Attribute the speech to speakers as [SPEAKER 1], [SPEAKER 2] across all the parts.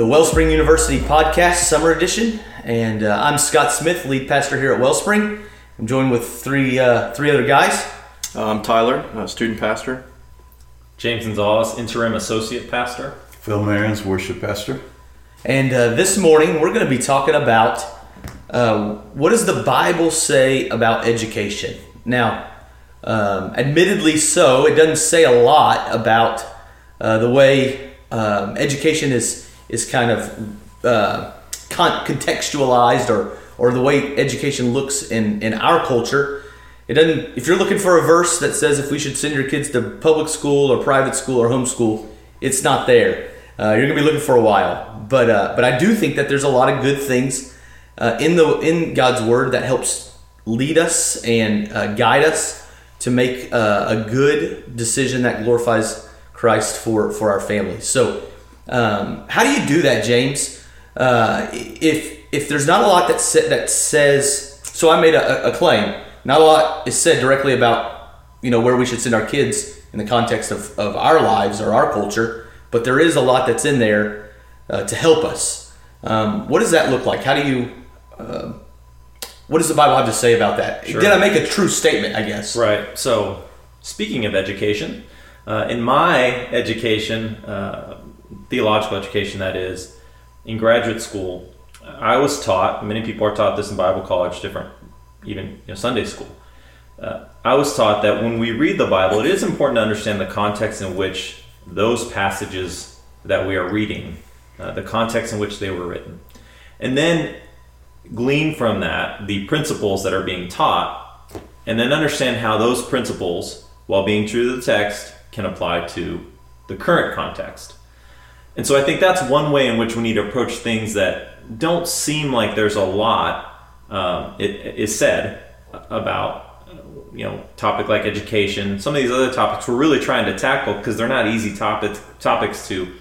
[SPEAKER 1] the Wellspring University Podcast Summer Edition, and uh, I'm Scott Smith, lead pastor here at Wellspring. I'm joined with three uh, three other guys.
[SPEAKER 2] I'm Tyler, uh, student pastor.
[SPEAKER 3] James Gonzalez, interim associate pastor.
[SPEAKER 4] Phil Mehrens, worship pastor.
[SPEAKER 1] And uh, this morning we're going to be talking about uh, what does the Bible say about education. Now, um, admittedly, so it doesn't say a lot about uh, the way um, education is is kind of uh, con- contextualized or or the way education looks in in our culture. It doesn't. If you're looking for a verse that says if we should send your kids to public school or private school or homeschool, it's not there. Uh, you're gonna be looking for a while. But uh, but I do think that there's a lot of good things uh, in the in God's word that helps lead us and uh, guide us to make uh, a good decision that glorifies Christ for for our family. So um, how do you do that, James? Uh, if if there's not a lot that sa- that says, so I made a, a claim. Not a lot is said directly about you know where we should send our kids in the context of, of our lives or our culture, but there is a lot that's in there uh, to help us. Um, what does that look like? How do you? Uh, what does the Bible have to say about that?
[SPEAKER 3] Sure.
[SPEAKER 1] Did I make a true statement? I guess.
[SPEAKER 3] Right. So, speaking of education, uh, in my education, uh, theological education, that is, in graduate school, I was taught. Many people are taught this in Bible college, different, even you know, Sunday school. Uh, I was taught that when we read the Bible, it is important to understand the context in which those passages that we are reading, uh, the context in which they were written, and then glean from that the principles that are being taught, and then understand how those principles, while being true to the text, can apply to the current context. And so I think that's one way in which we need to approach things that don't seem like there's a lot um, it, is said about you know topic like education. Some of these other topics we're really trying to tackle because they're not easy topic, topics to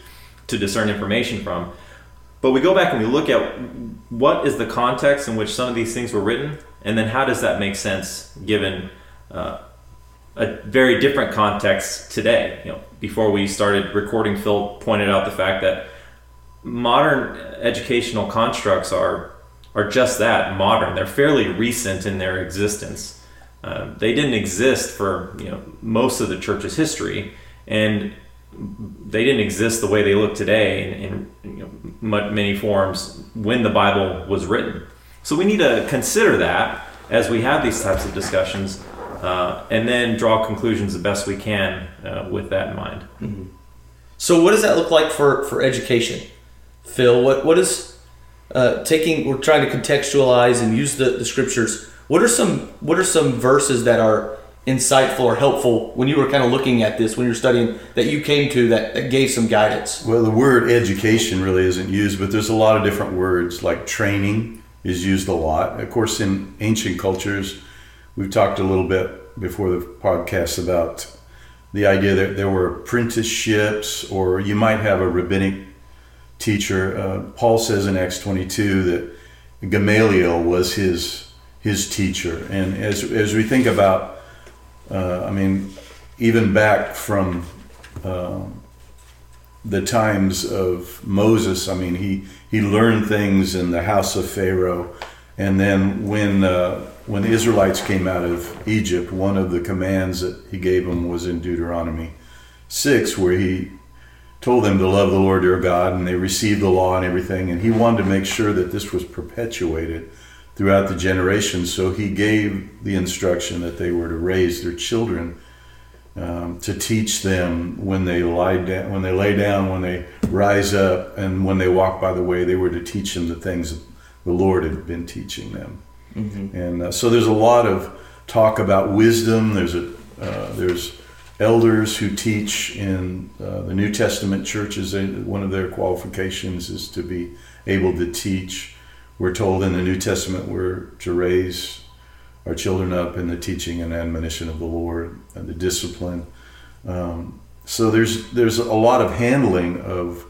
[SPEAKER 3] to discern information from. But we go back and we look at what is the context in which some of these things were written and then how does that make sense given uh, a very different context today? You know before we started recording phil pointed out the fact that modern educational constructs are are just that modern. They're fairly recent in their existence. Uh, they didn't exist for you know most of the church's history, and they didn't exist the way they look today in, in you know, many forms when the Bible was written. So we need to consider that as we have these types of discussions, uh, and then draw conclusions the best we can uh, with that in mind.
[SPEAKER 1] Mm-hmm. So what does that look like for for education? Phil, what what is uh, taking? We're trying to contextualize and use the, the scriptures. What are some what are some verses that are insightful or helpful when you were kind of looking at this when you're studying that you came to that, that gave some guidance?
[SPEAKER 4] Well, the word education really isn't used, but there's a lot of different words like training is used a lot. Of course, in ancient cultures, we've talked a little bit before the podcast about the idea that there were apprenticeships, or you might have a rabbinic teacher. Uh, Paul says in Acts 22 that Gamaliel was his his teacher, and as as we think about, uh, I mean, even back from uh, the times of Moses, I mean, he he learned things in the house of Pharaoh, and then when uh, when the Israelites came out of Egypt, one of the commands that he gave them was in Deuteronomy six, where he told them to love the Lord their God, and they received the law and everything. And he wanted to make sure that this was perpetuated throughout the generations. So he gave the instruction that they were to raise their children um, to teach them when they lie down, when they lay down, when they rise up, and when they walk by the way. They were to teach them the things the Lord had been teaching them. Mm-hmm. And uh, so there's a lot of talk about wisdom. There's a uh, there's elders who teach in uh, the New Testament churches. One of their qualifications is to be able to teach. We're told in the New Testament we're to raise our children up in the teaching and admonition of the Lord and the discipline. Um, so there's there's a lot of handling of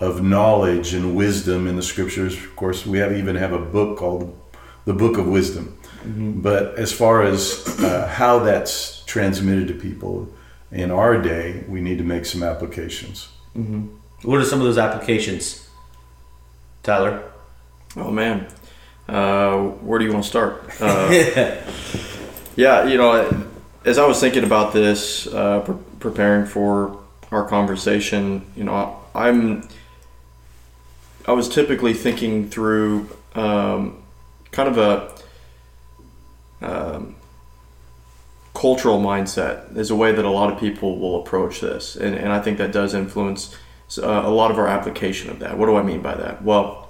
[SPEAKER 4] of knowledge and wisdom in the scriptures. Of course, we have even have a book called the Book of Wisdom. Mm-hmm. But as far as uh, how that's transmitted to people, in our day, we need to make some applications.
[SPEAKER 1] Mm-hmm. What are some of those applications? Tyler.
[SPEAKER 2] Oh man, uh, where do you want to start? Uh, yeah, you know, as I was thinking about this, uh, pre- preparing for our conversation, you know, I'm, I was typically thinking through um, kind of a um, cultural mindset is a way that a lot of people will approach this, and, and I think that does influence uh, a lot of our application of that. What do I mean by that? Well,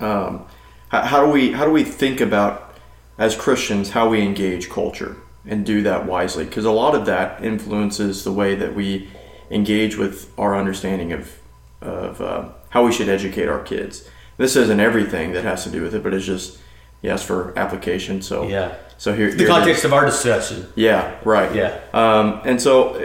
[SPEAKER 2] um, how, how do we how do we think about as Christians how we engage culture and do that wisely? Because a lot of that influences the way that we engage with our understanding of of uh, how we should educate our kids. This isn't everything that has to do with it, but it's just yes for application. So
[SPEAKER 1] Yeah.
[SPEAKER 2] So here
[SPEAKER 1] The
[SPEAKER 2] here it is.
[SPEAKER 1] context of our discussion.
[SPEAKER 2] Yeah, right.
[SPEAKER 1] Yeah.
[SPEAKER 2] Um, and so,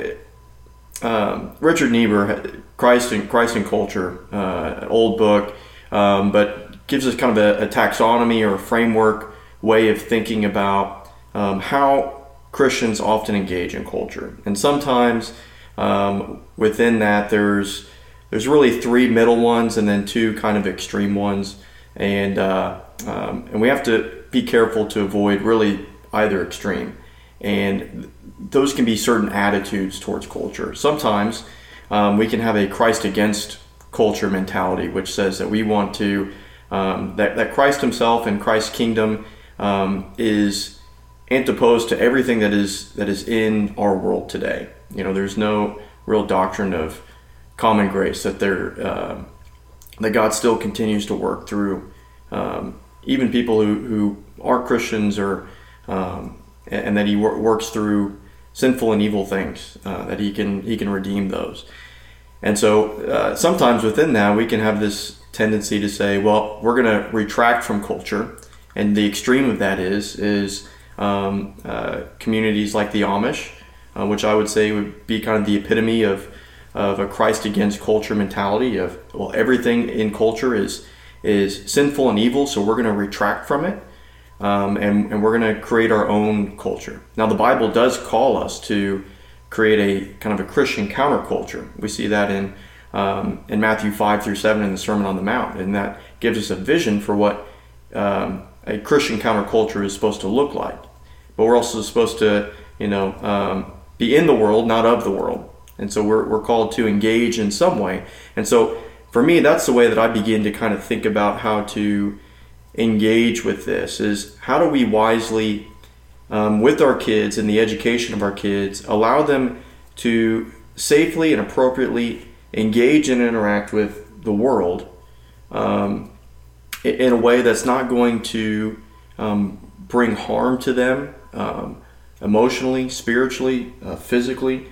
[SPEAKER 2] um, Richard Niebuhr, Christ and Christ and Culture, uh, old book, um, but gives us kind of a, a taxonomy or a framework way of thinking about um, how Christians often engage in culture. And sometimes um, within that, there's there's really three middle ones and then two kind of extreme ones, and uh, um, and we have to be careful to avoid really either extreme. And those can be certain attitudes towards culture. Sometimes um, we can have a Christ against culture mentality, which says that we want to um, that that Christ Himself and Christ's kingdom um, is antiposed to everything that is that is in our world today. You know, there's no real doctrine of common grace that there uh, that God still continues to work through um, even people who, who aren't Christians or um, and, and that He wor- works through sinful and evil things uh, that He can He can redeem those. And so uh, sometimes within that, we can have this tendency to say, well, we're going to retract from culture. And the extreme of that is, is um, uh, communities like the Amish, uh, which I would say would be kind of the epitome of, of a Christ against culture mentality of, well, everything in culture is, is sinful and evil, so we're going to retract from it. Um, and, and we're going to create our own culture. Now, the Bible does call us to create a kind of a Christian counterculture. We see that in um, in Matthew five through seven in the Sermon on the Mount, and that gives us a vision for what um, a Christian counterculture is supposed to look like. But we're also supposed to, you know, um, be in the world, not of the world, and so we're we're called to engage in some way. And so, for me, that's the way that I begin to kind of think about how to engage with this is how do we wisely um, with our kids and the education of our kids allow them to safely and appropriately engage and interact with the world um, in a way that's not going to um, bring harm to them um, emotionally spiritually uh, physically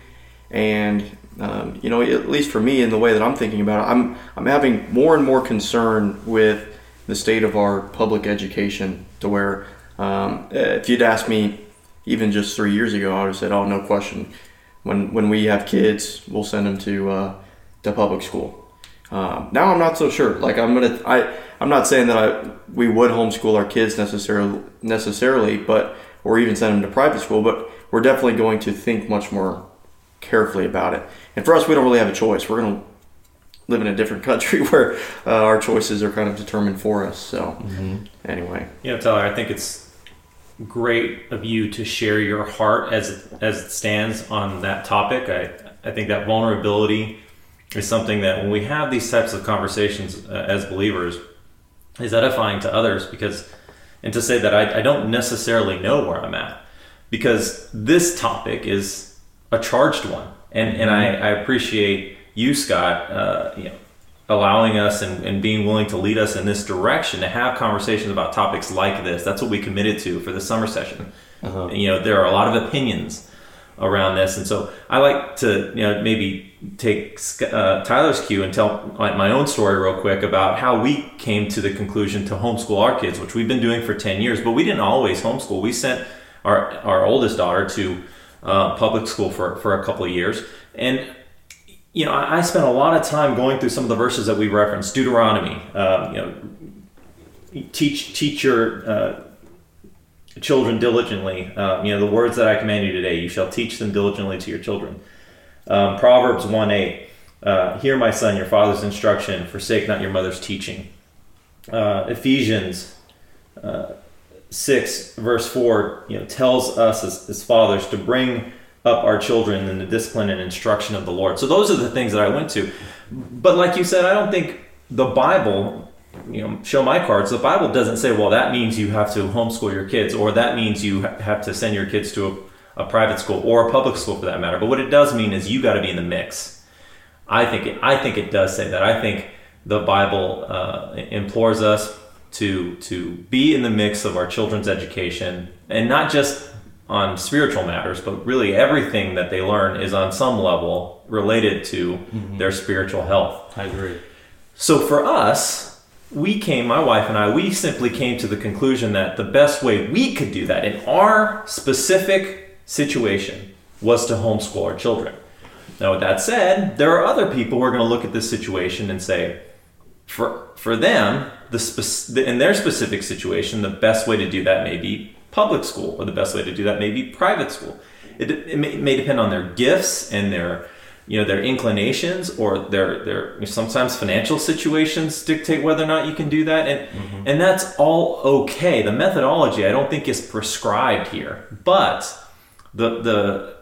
[SPEAKER 2] and um, you know at least for me in the way that i'm thinking about it i'm i'm having more and more concern with the state of our public education to where um, if you'd asked me even just three years ago, I would have said, "Oh, no question. When when we have kids, we'll send them to uh, to public school." Um, now I'm not so sure. Like I'm gonna, I I'm not saying that I we would homeschool our kids necessarily necessarily, but or even send them to private school. But we're definitely going to think much more carefully about it. And for us, we don't really have a choice. We're gonna live in a different country where uh, our choices are kind of determined for us. So anyway,
[SPEAKER 3] You know, Tyler, I think it's great of you to share your heart as as it stands on that topic. I I think that vulnerability is something that when we have these types of conversations uh, as believers is edifying to others because and to say that I, I don't necessarily know where I'm at because this topic is a charged one and and I, I appreciate you Scott uh, you know allowing us and, and being willing to lead us in this direction to have conversations about topics like this. That's what we committed to for the summer session.
[SPEAKER 1] Uh-huh.
[SPEAKER 3] You know, there are a lot of opinions around this, and so I like to you know maybe take uh, Tyler's cue and tell my, my own story real quick about how we came to the conclusion to homeschool our kids, which we've been doing for ten years. But we didn't always homeschool. We sent our our oldest daughter to uh, public school for for a couple of years, and you know, I spent a lot of time going through some of the verses that we referenced. Deuteronomy, um, you know, teach teach your uh, children diligently. Um, you know, the words that I command you today, you shall teach them diligently to your children. Um, Proverbs one eight, uh, hear my son, your father's instruction, forsake not your mother's teaching. uh, Ephesians uh, six verse four, you know, tells us as, as fathers to bring up our children in the discipline and instruction of the Lord. So those are the things that I went to. But like you said, I don't think the Bible, you know, show my cards. The Bible doesn't say, well, that means you have to homeschool your kids, or that means you have to send your kids to a, a private school or a public school for that matter. But what it does mean is you got to be in the mix. I think it, I think it does say that. I think the Bible uh, implores us to to be in the mix of our children's education, and not just on spiritual matters, but really everything that they learn is on some level related to mm-hmm. their spiritual health.
[SPEAKER 1] I agree.
[SPEAKER 3] So for us, we came, my wife and I, we simply came to the conclusion that the best way we could do that in our specific situation was to homeschool our children. Now, with that said, there are other people who are going to look at this situation and say, for for them, the spec- in their specific situation, the best way to do that may be public school, or the best way to do that may be private school. It, it, may, it may depend on their gifts and their you know their inclinations or their their sometimes financial situations dictate whether or not you can do that. And and that's all okay. The methodology i don't think is prescribed here. But the the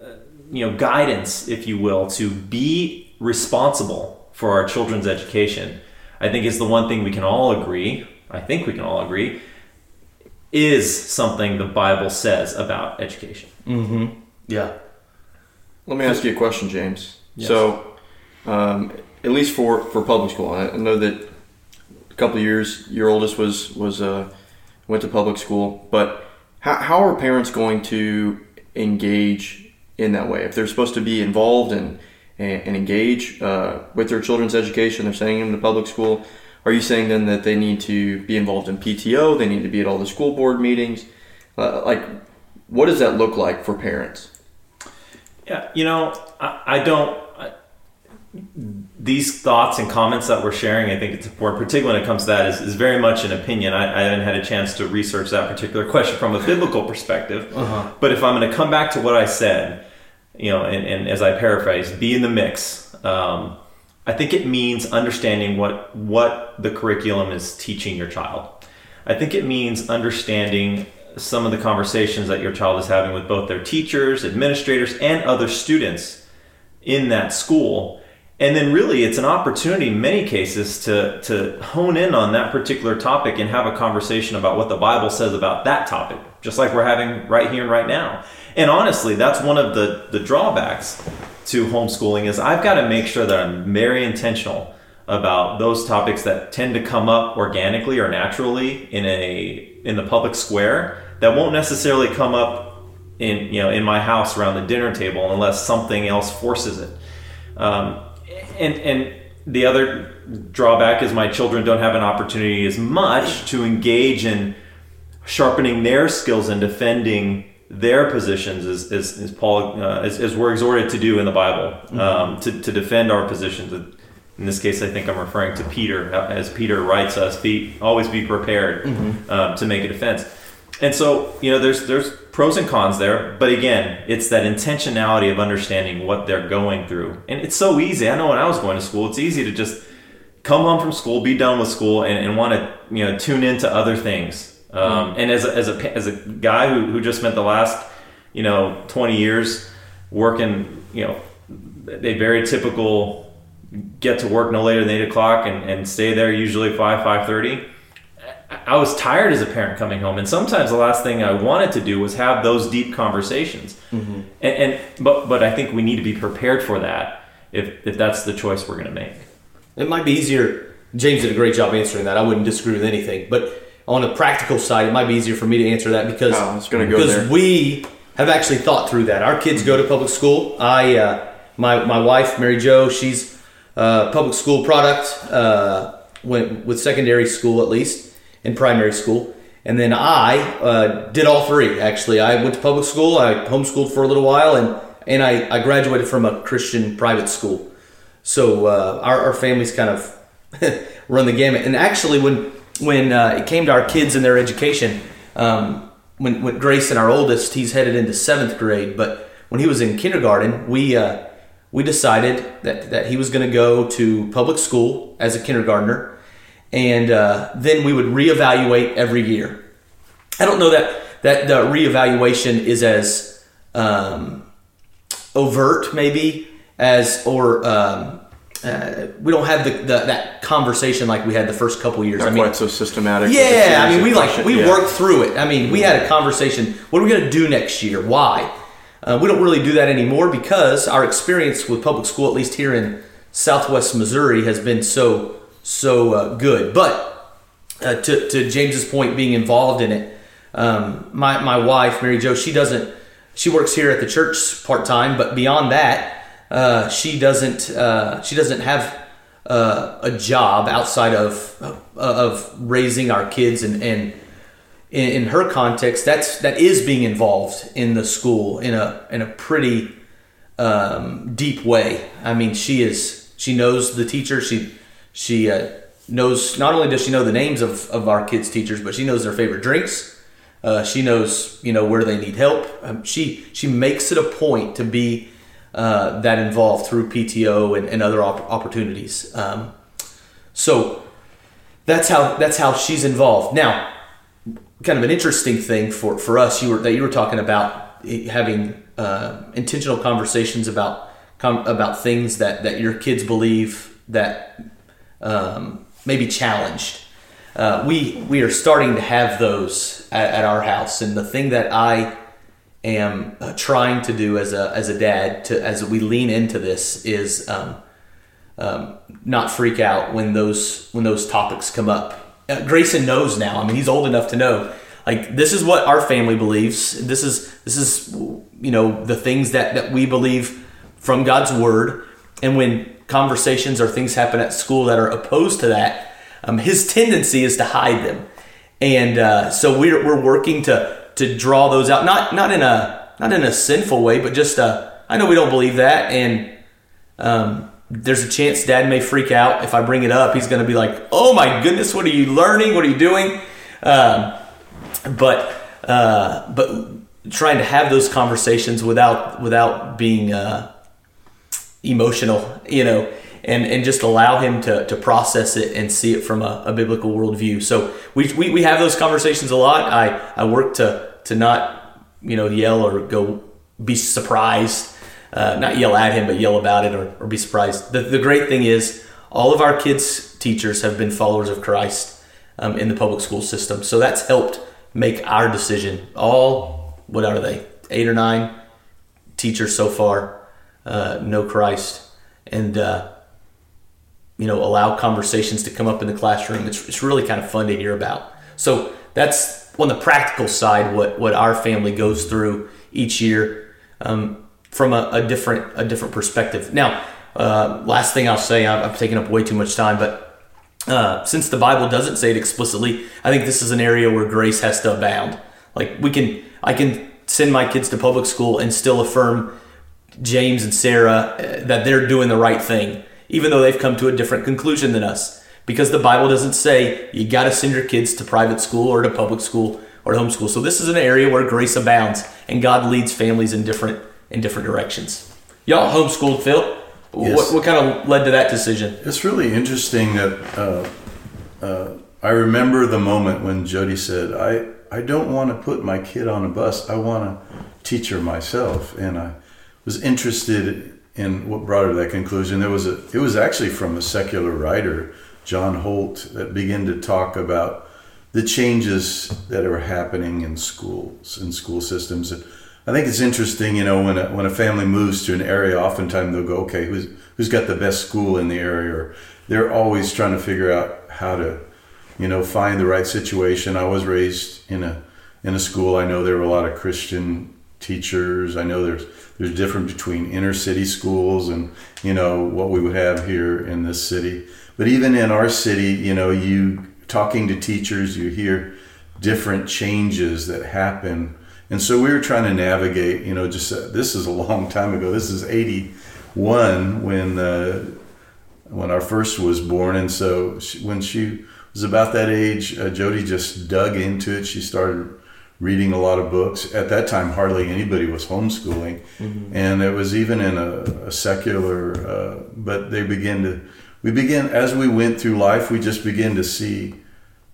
[SPEAKER 3] uh, you know guidance if you will to be responsible for our children's education i think is the one thing we can all agree i think we can all agree is something the bible says about education
[SPEAKER 1] Yeah.
[SPEAKER 2] Let me ask you a question, James.
[SPEAKER 3] Yes.
[SPEAKER 2] So, um, at least for, for public school, I I know that a couple of years your oldest was was uh, went to public school, but how, how are parents going to engage in that way if they're supposed to be involved and and, and engage uh, with their children's education? They're sending them to public school. Are you saying then that they need to be involved in PTO? They need to be at all the school board meetings. Uh, like, what does that look like for parents?
[SPEAKER 3] Yeah, you know, I, I don't. I, these thoughts and comments that we're sharing, I think it's important, particularly when it comes to that, is, is very much an opinion. I, I haven't had a chance to research that particular question from a biblical perspective.
[SPEAKER 1] Uh-huh.
[SPEAKER 3] But if I'm going to come back to what I said, you know, and, and as I paraphrase, be in the mix. Um, I think it means understanding what what the curriculum is teaching your child. I think it means understanding some of the conversations that your child is having with both their teachers, administrators, and other students in that school. And then really it's an opportunity in many cases to to hone in on that particular topic and have a conversation about what the Bible says about that topic, just like we're having right here and right now. And honestly, that's one of the the drawbacks to homeschooling is I've got to make sure that I'm very intentional about those topics that tend to come up organically or naturally in a in the public square that won't necessarily come up in you know in my house around the dinner table unless something else forces it. Um, and and the other drawback is my children don't have an opportunity as much to engage in sharpening their skills and defending their positions as, as, as Paul uh, as, as we're exhorted to do in the Bible um, to, to defend our positions. In this case, I think I'm referring to Peter as Peter writes us: "Be always be prepared um, to make a defense." And so, you know, there's there's pros and cons there, but again, it's that intentionality of understanding what they're going through, and it's so easy. I know when I was going to school, it's easy to just come home from school, be done with school, and, and want to you know tune into other things. Um, And as a, as a as a guy who, who just spent the last you know 20 years working, you know, a very typical get to work no later than eight o'clock and, and stay there usually five five thirty. I was tired as a parent coming home, and sometimes the last thing I wanted to do was have those deep conversations. And, and but but I think we need to be prepared for that if if that's the choice we're going to make.
[SPEAKER 1] It might be easier. James did a great job answering that. I wouldn't disagree with anything. But on a practical side, it might be easier for me to answer that because
[SPEAKER 2] Oh, gonna go
[SPEAKER 1] because
[SPEAKER 2] there.
[SPEAKER 1] we have actually thought through that. Our kids go to public school. I, uh, my my wife, Mary Jo, she's uh, public school product. Uh, went with secondary school at least in primary school, and then I uh, did all three. Actually, I went to public school. I homeschooled for a little while, and and I, I graduated from a Christian private school. So uh, our, our families kind of run the gamut. And actually, when when uh, it came to our kids and their education, um, when, when Grayson, our oldest, he's headed into seventh grade, but when he was in kindergarten, we uh, we decided that that he was going to go to public school as a kindergartner, and uh, then we would reevaluate every year. I don't know that that the reevaluation is as um, overt, maybe as or um, uh, we don't have the, the that conversation like we had the first couple years.
[SPEAKER 2] Not
[SPEAKER 1] I mean,
[SPEAKER 2] quite so systematic.
[SPEAKER 1] yeah, I mean, we like we
[SPEAKER 2] Yeah.
[SPEAKER 1] worked through it. I mean, we had a conversation. What are we going to do next year? Why? Uh, we don't really do that anymore because our experience with public school, at least here in Southwest Missouri, has been so so uh, good. But uh, to to James's point, being involved in it, um, my my wife Mary Jo, she doesn't. She works here at the church part time, but beyond that, uh, she doesn't. Uh, she doesn't have uh, a job outside of of raising our kids and and in, in her context that's that is being involved in the school in a in a pretty um, deep way i mean she is she knows the teacher she she uh, knows not only does she know the names of, of our kids teachers but she knows their favorite drinks. Uh, she knows you know where they need help. Um, she she makes it a point to be uh, that involved through pto and, and other op- opportunities. Um, so that's how that's how she's involved. Now kind of an interesting thing for, for us you were that you were talking about having uh, intentional conversations about com- about things that, that your kids believe that um, may be challenged. Uh, we we are starting to have those at, at our house, and the thing that I am uh, trying to do as a as a dad to as we lean into this is um, um, not freak out when those when those topics come up. Uh, Grayson knows now. I mean, he's old enough to know. Like this is what our family believes. This is this is you know the things that that we believe from God's word. And when conversations or things happen at school that are opposed to that, um, his tendency is to hide them. And uh, so we're we're working to to draw those out. Not not in a not in a sinful way, but just uh, I know we don't believe that and. Um, there's a chance dad may freak out if I bring it up. He's going to be like, "Oh my goodness, what are you learning? What are you doing?" Um, but uh, but trying to have those conversations without without being uh, emotional, you know, and and just allow him to to process it and see it from a, a biblical worldview. So we, we we have those conversations a lot. I I work to to not you know yell or go be surprised uh, not yell at him, but yell about it or, or be surprised. The, the great thing is, all of our kids' teachers have been followers of Christ um, in the public school system. So that's helped make our decision. All, what are they, eight or nine teachers so far uh, know Christ and, uh, you know, allow conversations to come up in the classroom. It's, it's really kind of fun to hear about. So that's on the practical side what, what our family goes through each year. Um, from a, a, different a different perspective. Now, uh, last thing I'll say, I've, I've taken up way too much time, but uh, since the Bible doesn't say it explicitly, I think this is an area where grace has to abound. Like we can, I can send my kids to public school and still affirm James and Sarah uh, that they're doing the right thing, even though they've come to a different conclusion than us. Because the Bible doesn't say you got to send your kids to private school or to public school or to homeschool. So this is an area where grace abounds and God leads families in different in different directions. Y'all homeschooled, Phil.
[SPEAKER 4] Yes.
[SPEAKER 1] What, what kind of led to that decision?
[SPEAKER 4] It's really interesting that uh, uh, I remember the moment when Jody said, "I I don't want to put my kid on a bus. I want to teach her myself." And I was interested in what brought her to that conclusion. There was a it was actually from a secular writer, John Holt, that began to talk about the changes that are happening in schools and school systems. I think it's interesting, you know, when a, when a family moves to an area, oftentimes they'll go, okay, who's who's got the best school in the area? Or they're always trying to figure out how to, you know, find the right situation. I was raised in a in a school. I know there were a lot of Christian teachers. I know there's there's different between inner city schools and you know what we would have here in this city. But even in our city, you know, you talking to teachers, you hear different changes that happen and so we were trying to navigate, you know, just uh, this is a long time ago. This is 81 when uh, when our first was born. And so she, when she was about that age, uh, Jody just dug into it. She started reading a lot of books. At that time, hardly anybody was homeschooling. And it was even in a, a secular, uh, but they began to we begin as we went through life, we just begin to see,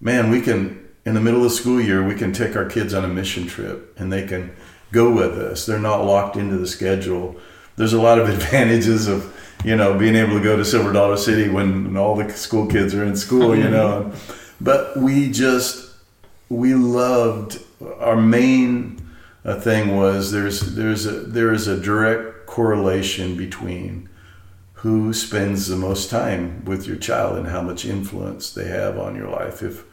[SPEAKER 4] man, we can in the middle of the school year, we can take our kids on a mission trip and they can go with us. They're not locked into the schedule. There's a lot of advantages of you know being able to go to Silver Dollar City when all the school kids are in school, you know. but we just we loved our main uh, thing was there's there's a there is a direct correlation between who spends the most time with your child and how much influence they have on your life. If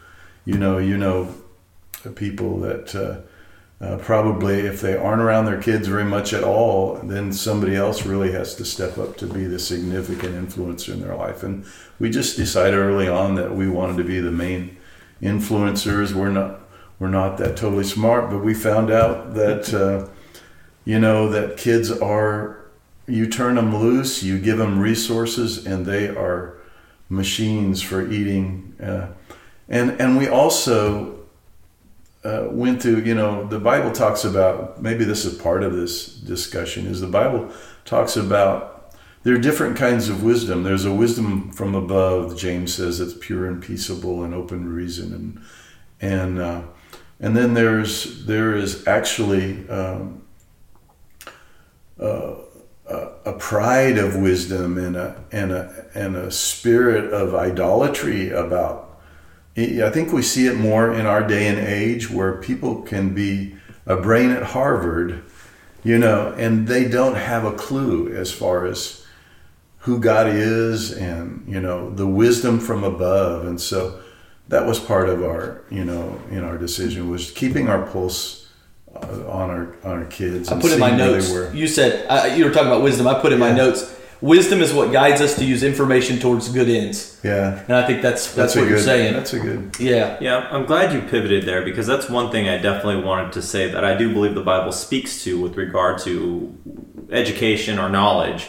[SPEAKER 4] you know you know people that uh, uh, probably if they aren't around their kids very much at all, then somebody else really has to step up to be the significant influencer in their life. And we just decided early on that we wanted to be the main influencers. We're not we're not that totally smart, but we found out that uh, you know that kids are you turn them loose, you give them resources, and they are machines for eating. Uh, and and we also uh, went through, you know, the Bible talks about, maybe this is part of this discussion, is the Bible talks about there are different kinds of wisdom. There's a wisdom from above, James says, it's pure and peaceable and open reason. And, and, uh, and then there's, there is actually um, uh, a pride of wisdom and a, and, a, and a spirit of idolatry about I think we see it more in our day and age where people can be a brain at Harvard, you know, and they don't have a clue as far as who God is and, you know, the wisdom from above. And so that was part of our, you know, in our decision was keeping our pulse uh, on our on our kids.
[SPEAKER 1] I put in my notes. You said uh, you were talking about wisdom. I put in yeah. my notes wisdom is what guides us to use information towards good ends.
[SPEAKER 4] Yeah.
[SPEAKER 1] And I think that's that's, that's what
[SPEAKER 4] good,
[SPEAKER 1] you're saying.
[SPEAKER 4] That's a good.
[SPEAKER 1] Yeah.
[SPEAKER 3] Yeah, I'm glad you pivoted there because that's one thing I definitely wanted to say that I do believe the Bible speaks to with regard to education or knowledge.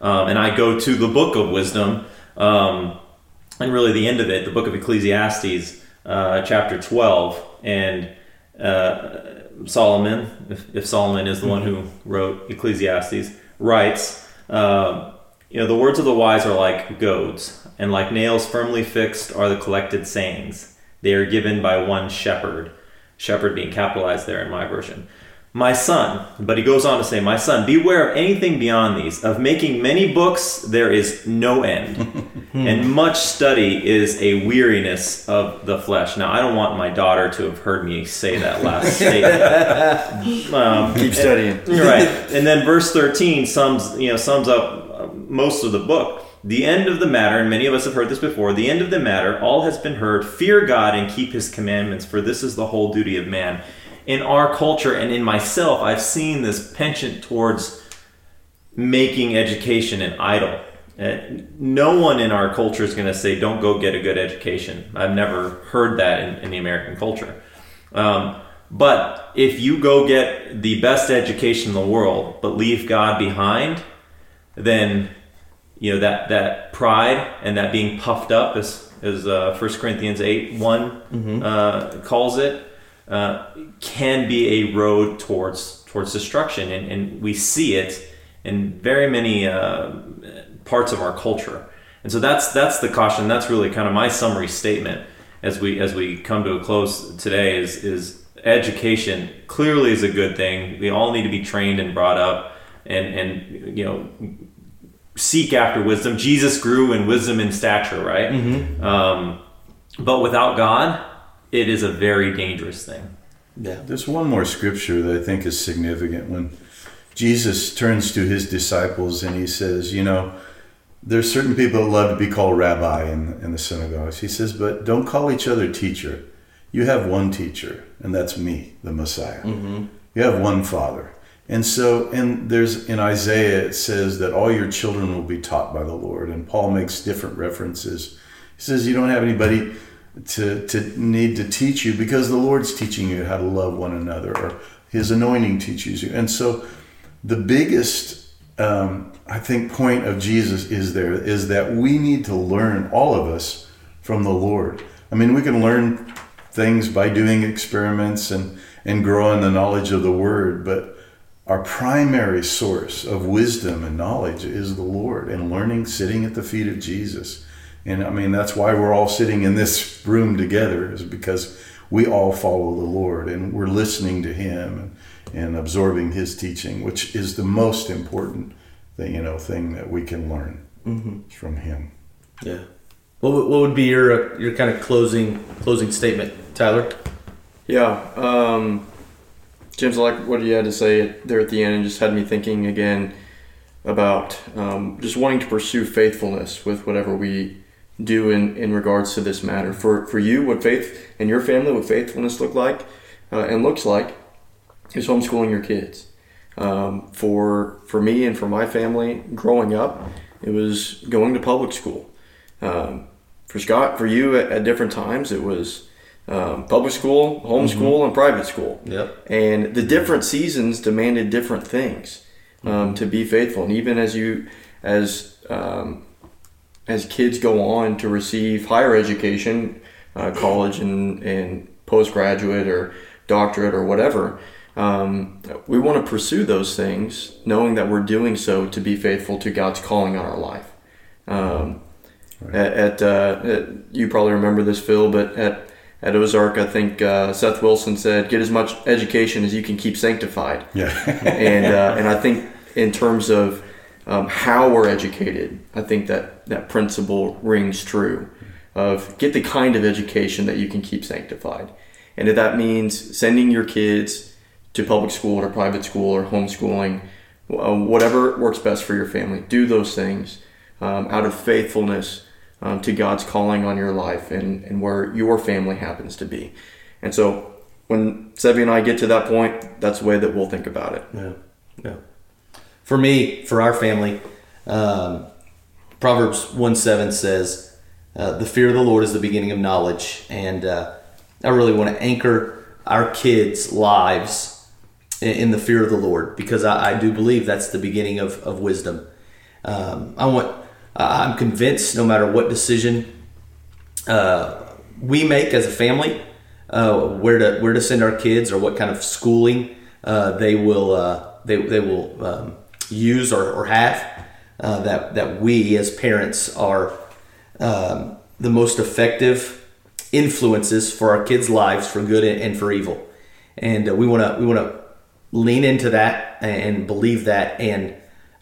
[SPEAKER 3] Um, and I go to the book of wisdom, um, and really the end of it, the book of Ecclesiastes, uh, chapter 12. And uh, Solomon, if, if Solomon is the one who wrote Ecclesiastes, writes, um, you know, the words of the wise are like goads, and like nails firmly fixed are the collected sayings. They are given by one shepherd, shepherd being capitalized there in my version. My son, but he goes on to say, My son, beware of anything beyond these. Of making many books, there is no end. and much study is a weariness of the flesh. Now, I don't want my daughter to have heard me say that last statement.
[SPEAKER 2] Um, Keep studying.
[SPEAKER 3] And, right. And then verse 13 sums, you know, sums up uh, most of the book. The end of the matter, and many of us have heard this before, the end of the matter, all has been heard. Fear God and keep his commandments, for this is the whole duty of man in our culture and in myself, I've seen this penchant towards making education an idol. Uh, no one in our culture is going to say, don't go get a good education. I've never heard that in, in the American culture. Um, but if you go get the best education in the world, but leave God behind, then you know that that pride and that being puffed up, as as uh, 1 Corinthians eight one mm-hmm. uh, calls it, uh, can be a road towards towards destruction, and, and we see it in very many uh, parts of our culture. And so that's that's the caution. That's really kind of my summary statement as we as we come to a close today. Is is education clearly is a good thing. We all need to be trained and brought up, and and you know seek after wisdom. Jesus grew in wisdom and stature, right? Mm-hmm. Um, but without God, it is a very dangerous thing.
[SPEAKER 4] Yeah. There's one more scripture that I think is significant when Jesus turns to his disciples and he says, You know, there's certain people that love to be called rabbi in, in the synagogues. He says, But don't call each other teacher. You have one teacher, and that's me, the Messiah. Mm-hmm. You have one Father. And so, and there's in Isaiah, it says that all your children will be taught by the Lord. And Paul makes different references. He says, You don't have anybody to, to need to teach you because the Lord's teaching you how to love one another or His anointing teaches you. And so the biggest, um, I think, point of Jesus is there is that we need to learn, all of us, from the Lord. I mean, we can learn things by doing experiments and, and grow in the knowledge of the Word, but our primary source of wisdom and knowledge is the Lord and learning sitting at the feet of Jesus. And I mean, that's why we're all sitting in this room together, is because we all follow the Lord and we're listening to Him and, and absorbing His teaching, which is the most important thing, you know, thing that we can learn from Him.
[SPEAKER 1] Yeah. What, would- what would be your uh, your kind of closing closing statement, Tyler?
[SPEAKER 2] Yeah. Um, James, I like what you had to say there at the end and just had me thinking again about um, just wanting to pursue faithfulness with whatever we do in, in regards to this matter. For, for you, what faith and your family, what faithfulness look like uh, and looks like is homeschooling your kids. Um, for, for me and for my family growing up, it was going to public school. Um, for Scott, for you at, at different times, it was um, public school, homeschool, and private school.
[SPEAKER 1] Yep.
[SPEAKER 2] And the different seasons demanded different things um, to be faithful. And even as you, as um, as kids go on to receive higher education, uh, college and and postgraduate or doctorate or whatever, um, we want to pursue those things, knowing that we're doing so to be faithful to God's calling on our life. Um, At, at, uh, at- you probably remember this, Phil, but at at Ozark, I think uh, Seth Wilson said, "Get as much education as you can keep sanctified."
[SPEAKER 4] Yeah.
[SPEAKER 2] and uh, and I think in terms of um, how we're educated, I think that that principle rings true. Of get the kind of education that you can keep sanctified, and if that means sending your kids to public school or private school or homeschooling, uh, whatever works best for your family, do those things um, out of faithfulness um, to God's calling on your life and, and where your family happens to be. And so when Sevi and I get to that point, that's the way that we'll think about it.
[SPEAKER 1] Yeah. Yeah. For me, for our family, um, Proverbs 1 7 says, uh, The fear of the Lord is the beginning of knowledge. And uh, I really want to anchor our kids' lives in, in the fear of the Lord because I, I do believe that's the beginning of, of wisdom. Um, I want, I'm convinced no matter what decision uh, we make as a family, uh, where to where to send our kids or what kind of schooling uh, they will they, they will um, use or, or have uh, that that we as parents are um, the most effective influences for our kids' lives for good and, for evil, and uh, we want to we want to lean into that and believe that and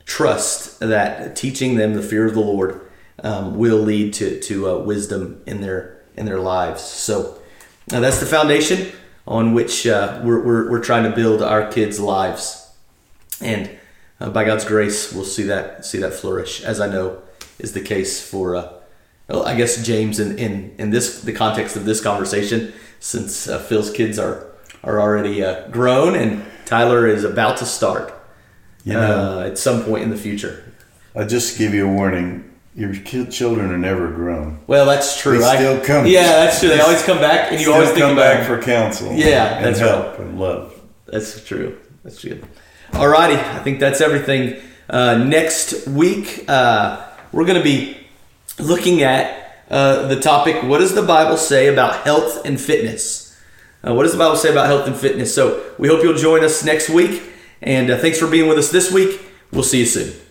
[SPEAKER 1] trust that teaching them the fear of the Lord um, will lead to to uh, wisdom in their in their lives. So that's the foundation on which uh, we're, we're we're trying to build our kids' lives, and uh, by God's grace, we'll see that see that flourish, as I know is the case for. Uh, well, I guess James, in, in, in this the context of this conversation, since uh, Phil's kids are are already uh, grown and Tyler is about to start
[SPEAKER 4] You know,
[SPEAKER 1] uh, at some point in the future.
[SPEAKER 4] I'll just give you a warning. Your children are never grown.
[SPEAKER 1] Well, that's true.
[SPEAKER 4] They
[SPEAKER 1] I-
[SPEAKER 4] still come.
[SPEAKER 1] Yeah, that's true. They always come back, and you always think
[SPEAKER 4] come back for counsel.
[SPEAKER 1] Yeah,
[SPEAKER 4] and
[SPEAKER 1] that's
[SPEAKER 4] help and love.
[SPEAKER 1] That's true. That's good. Alrighty, I think that's everything. Uh, next week, uh, we're going to be looking at uh, the topic what does the Bible say about health and fitness? Uh, what does the Bible say about health and fitness? So we hope you'll join us next week. And uh, thanks for being with us this week. We'll see you soon.